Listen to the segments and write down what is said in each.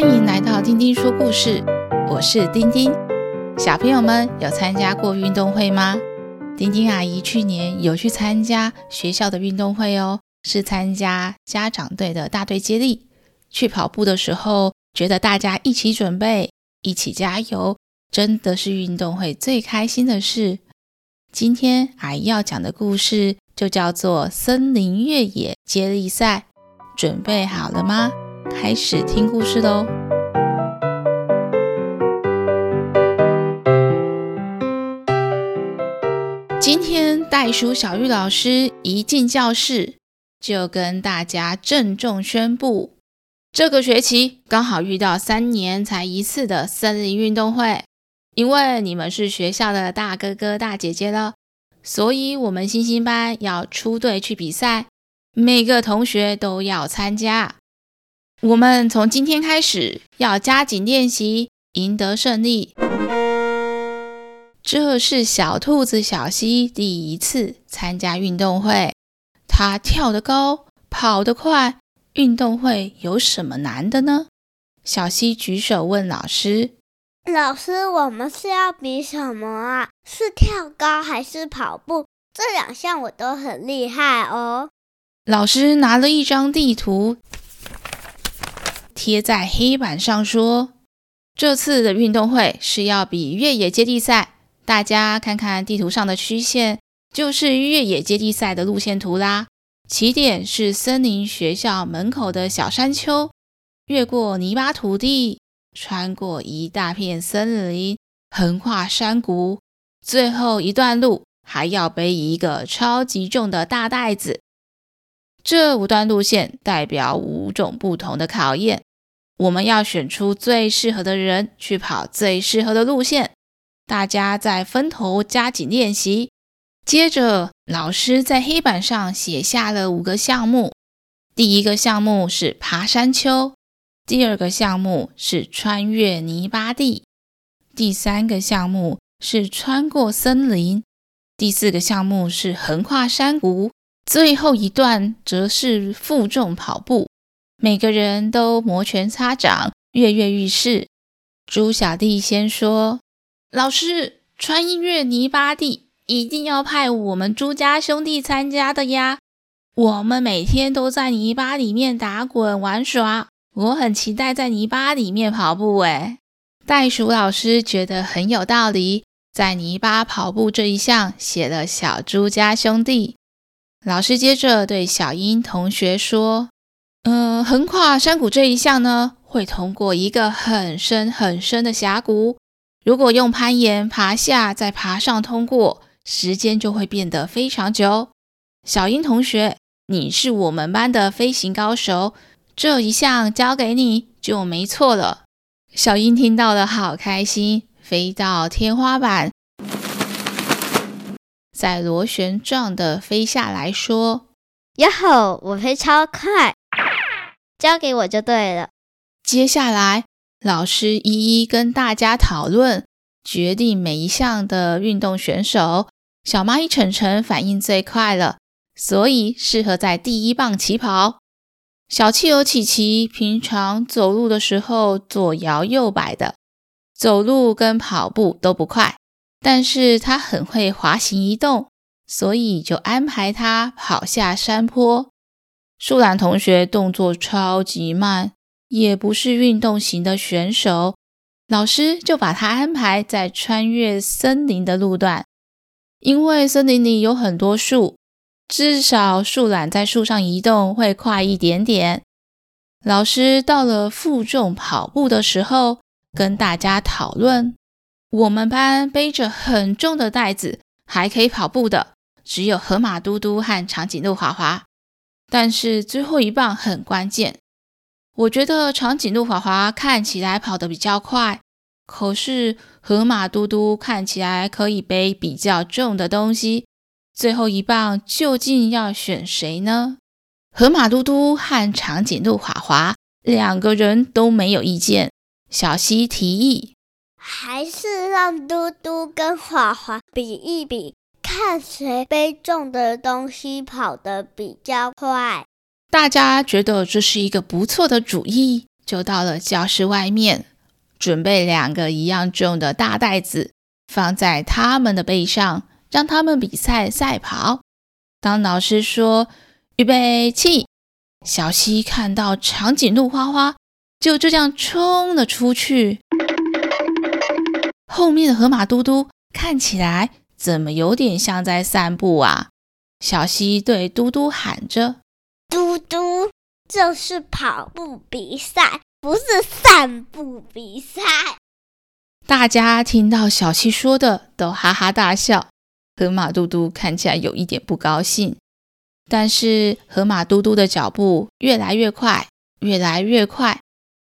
欢迎来到丁丁说故事，我是丁丁。小朋友们有参加过运动会吗？丁丁阿姨去年有去参加学校的运动会哦，是参加家长队的大队接力。去跑步的时候，觉得大家一起准备，一起加油，真的是运动会最开心的事。今天阿姨要讲的故事就叫做《森林越野接力赛》，准备好了吗？开始听故事喽！今天袋鼠小玉老师一进教室，就跟大家郑重宣布，这个学期刚好遇到三年才一次的森林运动会。因为你们是学校的大哥哥大姐姐了，所以我们星星班要出队去比赛，每个同学都要参加。我们从今天开始要加紧练习，赢得胜利。这是小兔子小溪第一次参加运动会，它跳得高，跑得快。运动会有什么难的呢？小溪举手问老师。老师，我们是要比什么啊？是跳高还是跑步？这两项我都很厉害哦。老师拿了一张地图。贴在黑板上说：“这次的运动会是要比越野接力赛，大家看看地图上的曲线，就是越野接力赛的路线图啦。起点是森林学校门口的小山丘，越过泥巴土地，穿过一大片森林，横跨山谷，最后一段路还要背一个超级重的大袋子。这五段路线代表五种不同的考验。”我们要选出最适合的人去跑最适合的路线，大家再分头加紧练习。接着，老师在黑板上写下了五个项目：第一个项目是爬山丘，第二个项目是穿越泥巴地，第三个项目是穿过森林，第四个项目是横跨山谷，最后一段则是负重跑步。每个人都摩拳擦掌，跃跃欲试。猪小弟先说：“老师，穿音乐泥巴地一定要派我们猪家兄弟参加的呀！我们每天都在泥巴里面打滚玩耍，我很期待在泥巴里面跑步。”哎，袋鼠老师觉得很有道理，在泥巴跑步这一项写了小猪家兄弟。老师接着对小英同学说。嗯，横跨山谷这一项呢，会通过一个很深很深的峡谷。如果用攀岩爬下，再爬上通过，时间就会变得非常久。小英同学，你是我们班的飞行高手，这一项交给你就没错了。小英听到了，好开心，飞到天花板，在螺旋状的飞下来说：“呀吼，我飞超快！”交给我就对了。接下来，老师一一跟大家讨论，决定每一项的运动选手。小蚂蚁晨晨反应最快了，所以适合在第一棒起跑。小企鹅琪琪平常走路的时候左摇右摆的，走路跟跑步都不快，但是他很会滑行移动，所以就安排他跑下山坡。树懒同学动作超级慢，也不是运动型的选手，老师就把他安排在穿越森林的路段，因为森林里有很多树，至少树懒在树上移动会快一点点。老师到了负重跑步的时候，跟大家讨论，我们班背着很重的袋子还可以跑步的，只有河马嘟嘟和长颈鹿华华。但是最后一棒很关键，我觉得长颈鹿华华看起来跑得比较快，可是河马嘟嘟看起来可以背比较重的东西。最后一棒究竟要选谁呢？河马嘟嘟和长颈鹿华华两个人都没有意见。小溪提议，还是让嘟嘟跟华华比一比。看谁背重的东西跑得比较快。大家觉得这是一个不错的主意，就到了教室外面，准备两个一样重的大袋子放在他们的背上，让他们比赛赛跑。当老师说“预备起”，小溪看到长颈鹿花花就这样冲了出去，后面的河马嘟嘟看起来怎么有点像在散步啊？小溪对嘟嘟喊着：“嘟嘟，这是跑步比赛，不是散步比赛。”大家听到小溪说的，都哈哈大笑。河马嘟嘟看起来有一点不高兴，但是河马嘟嘟的脚步越来越快，越来越快，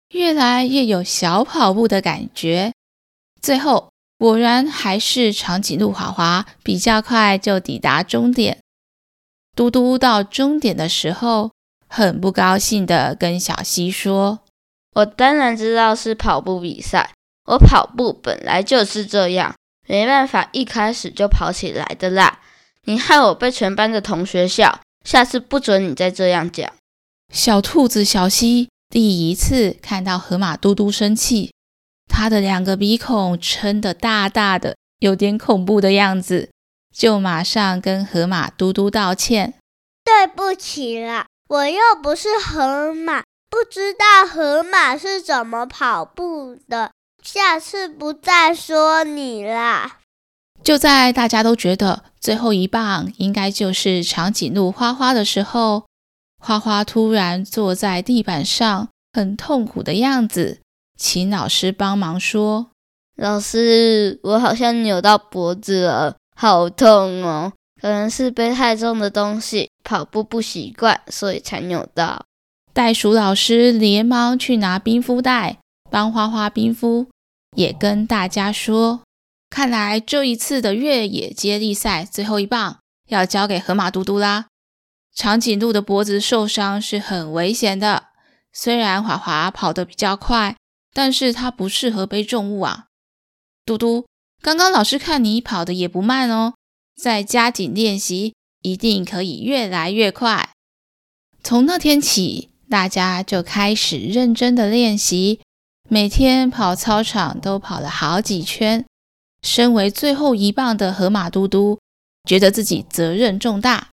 越来越有小跑步的感觉。最后，果然还是长颈鹿滑滑比较快，就抵达终点。嘟嘟到终点的时候，很不高兴地跟小溪说：“我当然知道是跑步比赛，我跑步本来就是这样。”没办法，一开始就跑起来的啦！你害我被全班的同学笑，下次不准你再这样讲。小兔子小溪第一次看到河马嘟嘟生气，他的两个鼻孔撑得大大的，有点恐怖的样子，就马上跟河马嘟嘟道歉：“对不起啦，我又不是河马，不知道河马是怎么跑步的。”下次不再说你啦。就在大家都觉得最后一棒应该就是长颈鹿花花的时候，花花突然坐在地板上，很痛苦的样子，请老师帮忙说：“老师，我好像扭到脖子了，好痛哦！可能是背太重的东西，跑步不习惯，所以才扭到。”袋鼠老师连忙去拿冰敷袋，帮花花冰敷。也跟大家说，看来这一次的越野接力赛最后一棒要交给河马嘟嘟啦。长颈鹿的脖子受伤是很危险的，虽然华华跑得比较快，但是它不适合背重物啊。嘟嘟，刚刚老师看你跑得也不慢哦，再加紧练习，一定可以越来越快。从那天起，大家就开始认真的练习。每天跑操场都跑了好几圈，身为最后一棒的河马嘟嘟觉得自己责任重大，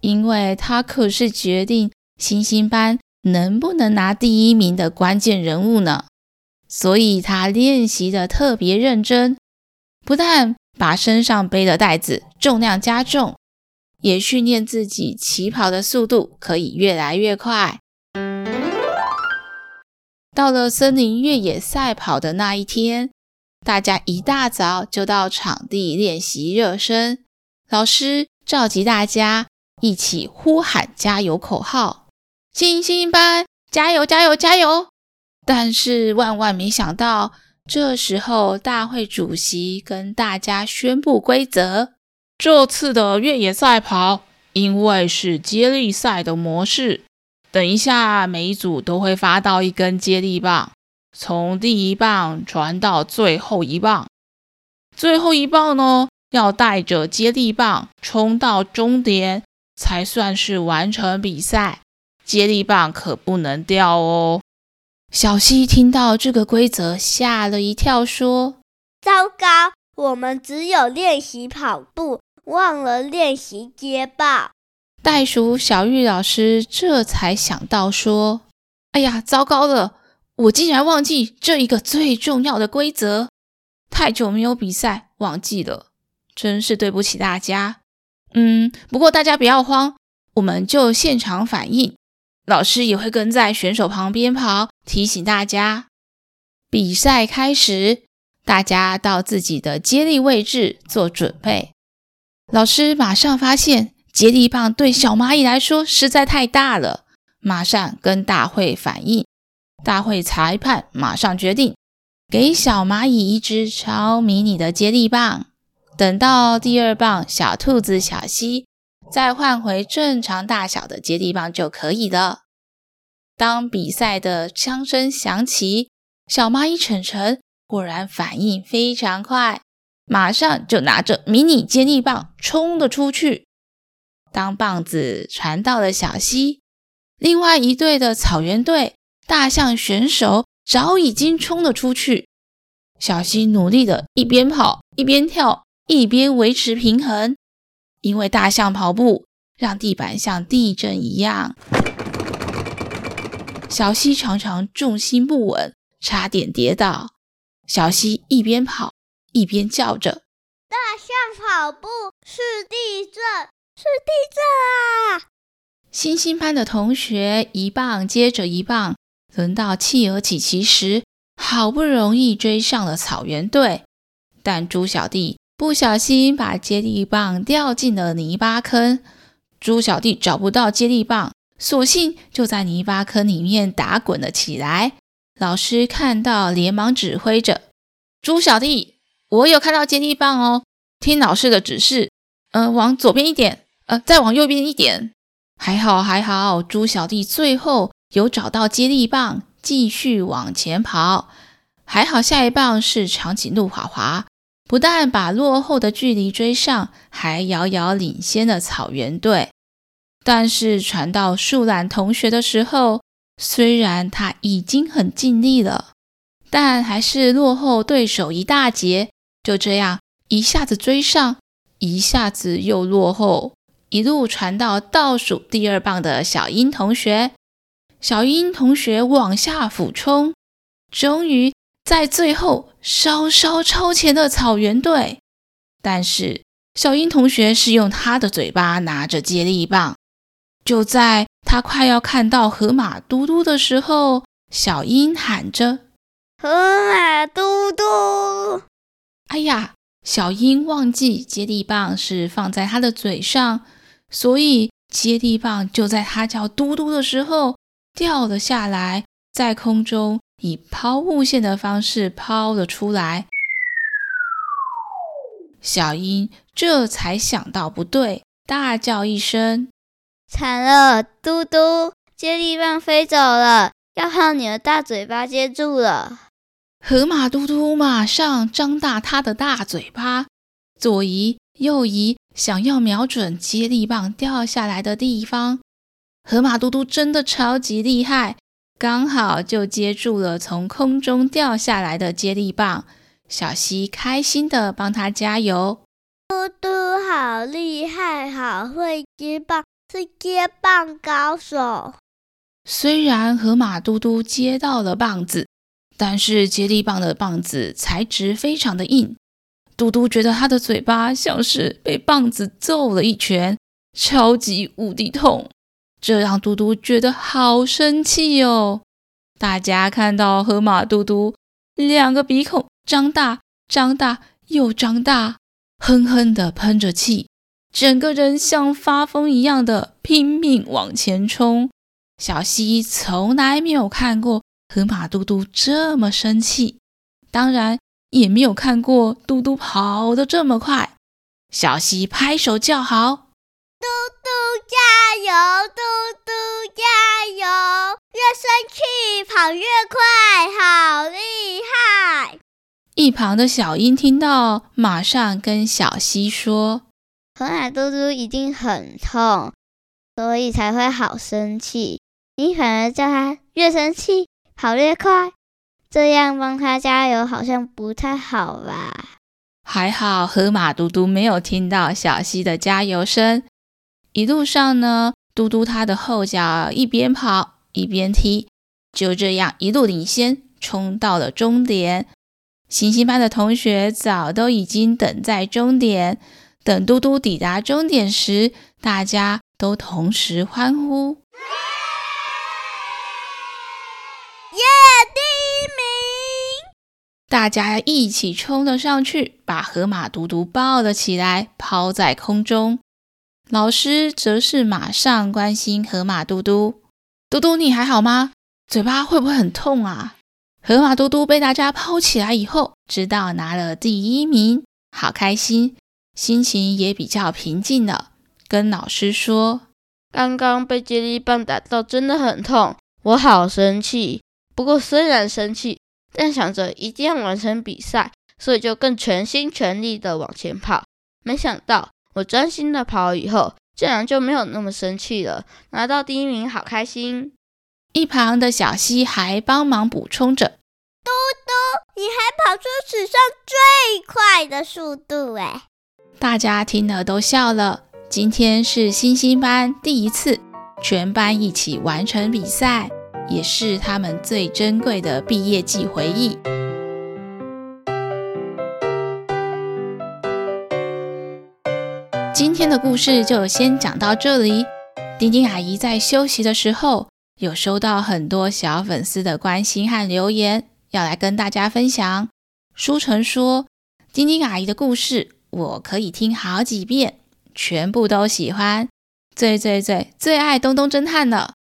因为他可是决定星星班能不能拿第一名的关键人物呢。所以他练习得特别认真，不但把身上背的袋子重量加重，也训练自己起跑的速度可以越来越快。到了森林越野赛跑的那一天，大家一大早就到场地练习热身。老师召集大家一起呼喊加油口号：“星星班，加油，加油，加油！”但是万万没想到，这时候大会主席跟大家宣布规则：这次的越野赛跑，因为是接力赛的模式。等一下，每一组都会发到一根接力棒，从第一棒传到最后一棒。最后一棒呢，要带着接力棒冲到终点，才算是完成比赛。接力棒可不能掉哦。小希听到这个规则，吓了一跳，说：“糟糕，我们只有练习跑步，忘了练习接棒。”袋鼠小玉老师这才想到说：“哎呀，糟糕了！我竟然忘记这一个最重要的规则，太久没有比赛，忘记了，真是对不起大家。嗯，不过大家不要慌，我们就现场反应，老师也会跟在选手旁边跑，提醒大家。比赛开始，大家到自己的接力位置做准备。老师马上发现。”接力棒对小蚂蚁来说实在太大了，马上跟大会反映。大会裁判马上决定给小蚂蚁一只超迷你的接力棒。等到第二棒小兔子小溪再换回正常大小的接力棒就可以了。当比赛的枪声响起，小蚂蚁晨晨果然反应非常快，马上就拿着迷你接力棒冲了出去。当棒子传到了小溪，另外一队的草原队大象选手早已经冲了出去。小溪努力的一边跑一边跳，一边维持平衡，因为大象跑步让地板像地震一样。小溪常常重心不稳，差点跌倒。小溪一边跑一边叫着：“大象跑步是地震，是地震啊！”星星班的同学一棒接着一棒，轮到企鹅琪琪时，好不容易追上了草原队，但猪小弟不小心把接力棒掉进了泥巴坑。猪小弟找不到接力棒，索性就在泥巴坑里面打滚了起来。老师看到，连忙指挥着：“猪小弟，我有看到接力棒哦，听老师的指示，呃，往左边一点，呃，再往右边一点。”还好，还好，猪小弟最后有找到接力棒，继续往前跑。还好，下一棒是长颈鹿华华，不但把落后的距离追上，还遥遥领先了草原队。但是传到树懒同学的时候，虽然他已经很尽力了，但还是落后对手一大截。就这样，一下子追上，一下子又落后。一路传到倒数第二棒的小英同学，小英同学往下俯冲，终于在最后稍稍超前了草原队。但是小英同学是用他的嘴巴拿着接力棒，就在他快要看到河马嘟嘟的时候，小英喊着：“河马嘟嘟！”哎呀，小英忘记接力棒是放在他的嘴上。所以接力棒就在他叫嘟嘟的时候掉了下来，在空中以抛物线的方式抛了出来。小英这才想到不对，大叫一声：“惨了，嘟嘟，接力棒飞走了，要靠你的大嘴巴接住了。”河马嘟嘟马上张大它的大嘴巴，左移右移。想要瞄准接力棒掉下来的地方，河马嘟嘟真的超级厉害，刚好就接住了从空中掉下来的接力棒。小溪开心的帮他加油。嘟嘟好厉害，好会接棒，是接棒高手。虽然河马嘟嘟接到了棒子，但是接力棒的棒子材质非常的硬。嘟嘟觉得他的嘴巴像是被棒子揍了一拳，超级无敌痛，这让嘟嘟觉得好生气哦。大家看到河马嘟嘟两个鼻孔张大、张大又张大，哼哼的喷着气，整个人像发疯一样的拼命往前冲。小溪从来没有看过河马嘟嘟这么生气，当然。也没有看过嘟嘟跑得这么快，小溪拍手叫好：“嘟嘟加油，嘟嘟加油！越生气跑越快，好厉害！”一旁的小英听到，马上跟小溪说：“河马嘟嘟一定很痛，所以才会好生气。你反而叫他越生气跑越快。”这样帮他加油好像不太好吧？还好河马嘟嘟没有听到小溪的加油声。一路上呢，嘟嘟他的后脚一边跑一边踢，就这样一路领先，冲到了终点。行星班的同学早都已经等在终点，等嘟嘟抵达终点时，大家都同时欢呼。大家一起冲了上去，把河马嘟嘟抱了起来，抛在空中。老师则是马上关心河马嘟嘟：“嘟嘟，你还好吗？嘴巴会不会很痛啊？”河马嘟嘟被大家抛起来以后，知道拿了第一名，好开心，心情也比较平静了。跟老师说：“刚刚被接力棒打到，真的很痛，我好生气。不过虽然生气。”但想着一定要完成比赛，所以就更全心全力的往前跑。没想到我专心的跑以后，竟然就没有那么生气了，拿到第一名，好开心！一旁的小溪还帮忙补充着：“嘟嘟，你还跑出史上最快的速度哎！”大家听了都笑了。今天是星星班第一次全班一起完成比赛，也是他们最珍贵的毕业季回忆。今天的故事就先讲到这里。丁丁阿姨在休息的时候，有收到很多小粉丝的关心和留言，要来跟大家分享。书成说：“丁丁阿姨的故事，我可以听好几遍，全部都喜欢，最最最最爱东东侦探了。”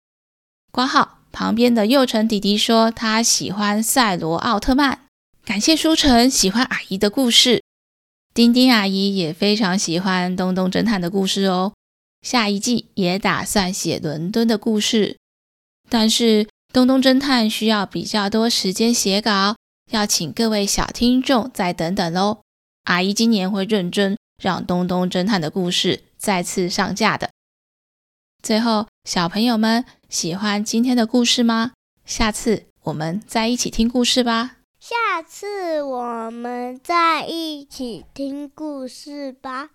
括号旁边的幼辰弟弟说他喜欢赛罗奥特曼，感谢书成喜欢阿姨的故事。丁丁阿姨也非常喜欢东东侦探的故事哦。下一季也打算写伦敦的故事，但是东东侦探需要比较多时间写稿，要请各位小听众再等等喽。阿姨今年会认真让东东侦探的故事再次上架的。最后，小朋友们喜欢今天的故事吗？下次我们再一起听故事吧。下次我们再一起听故事吧。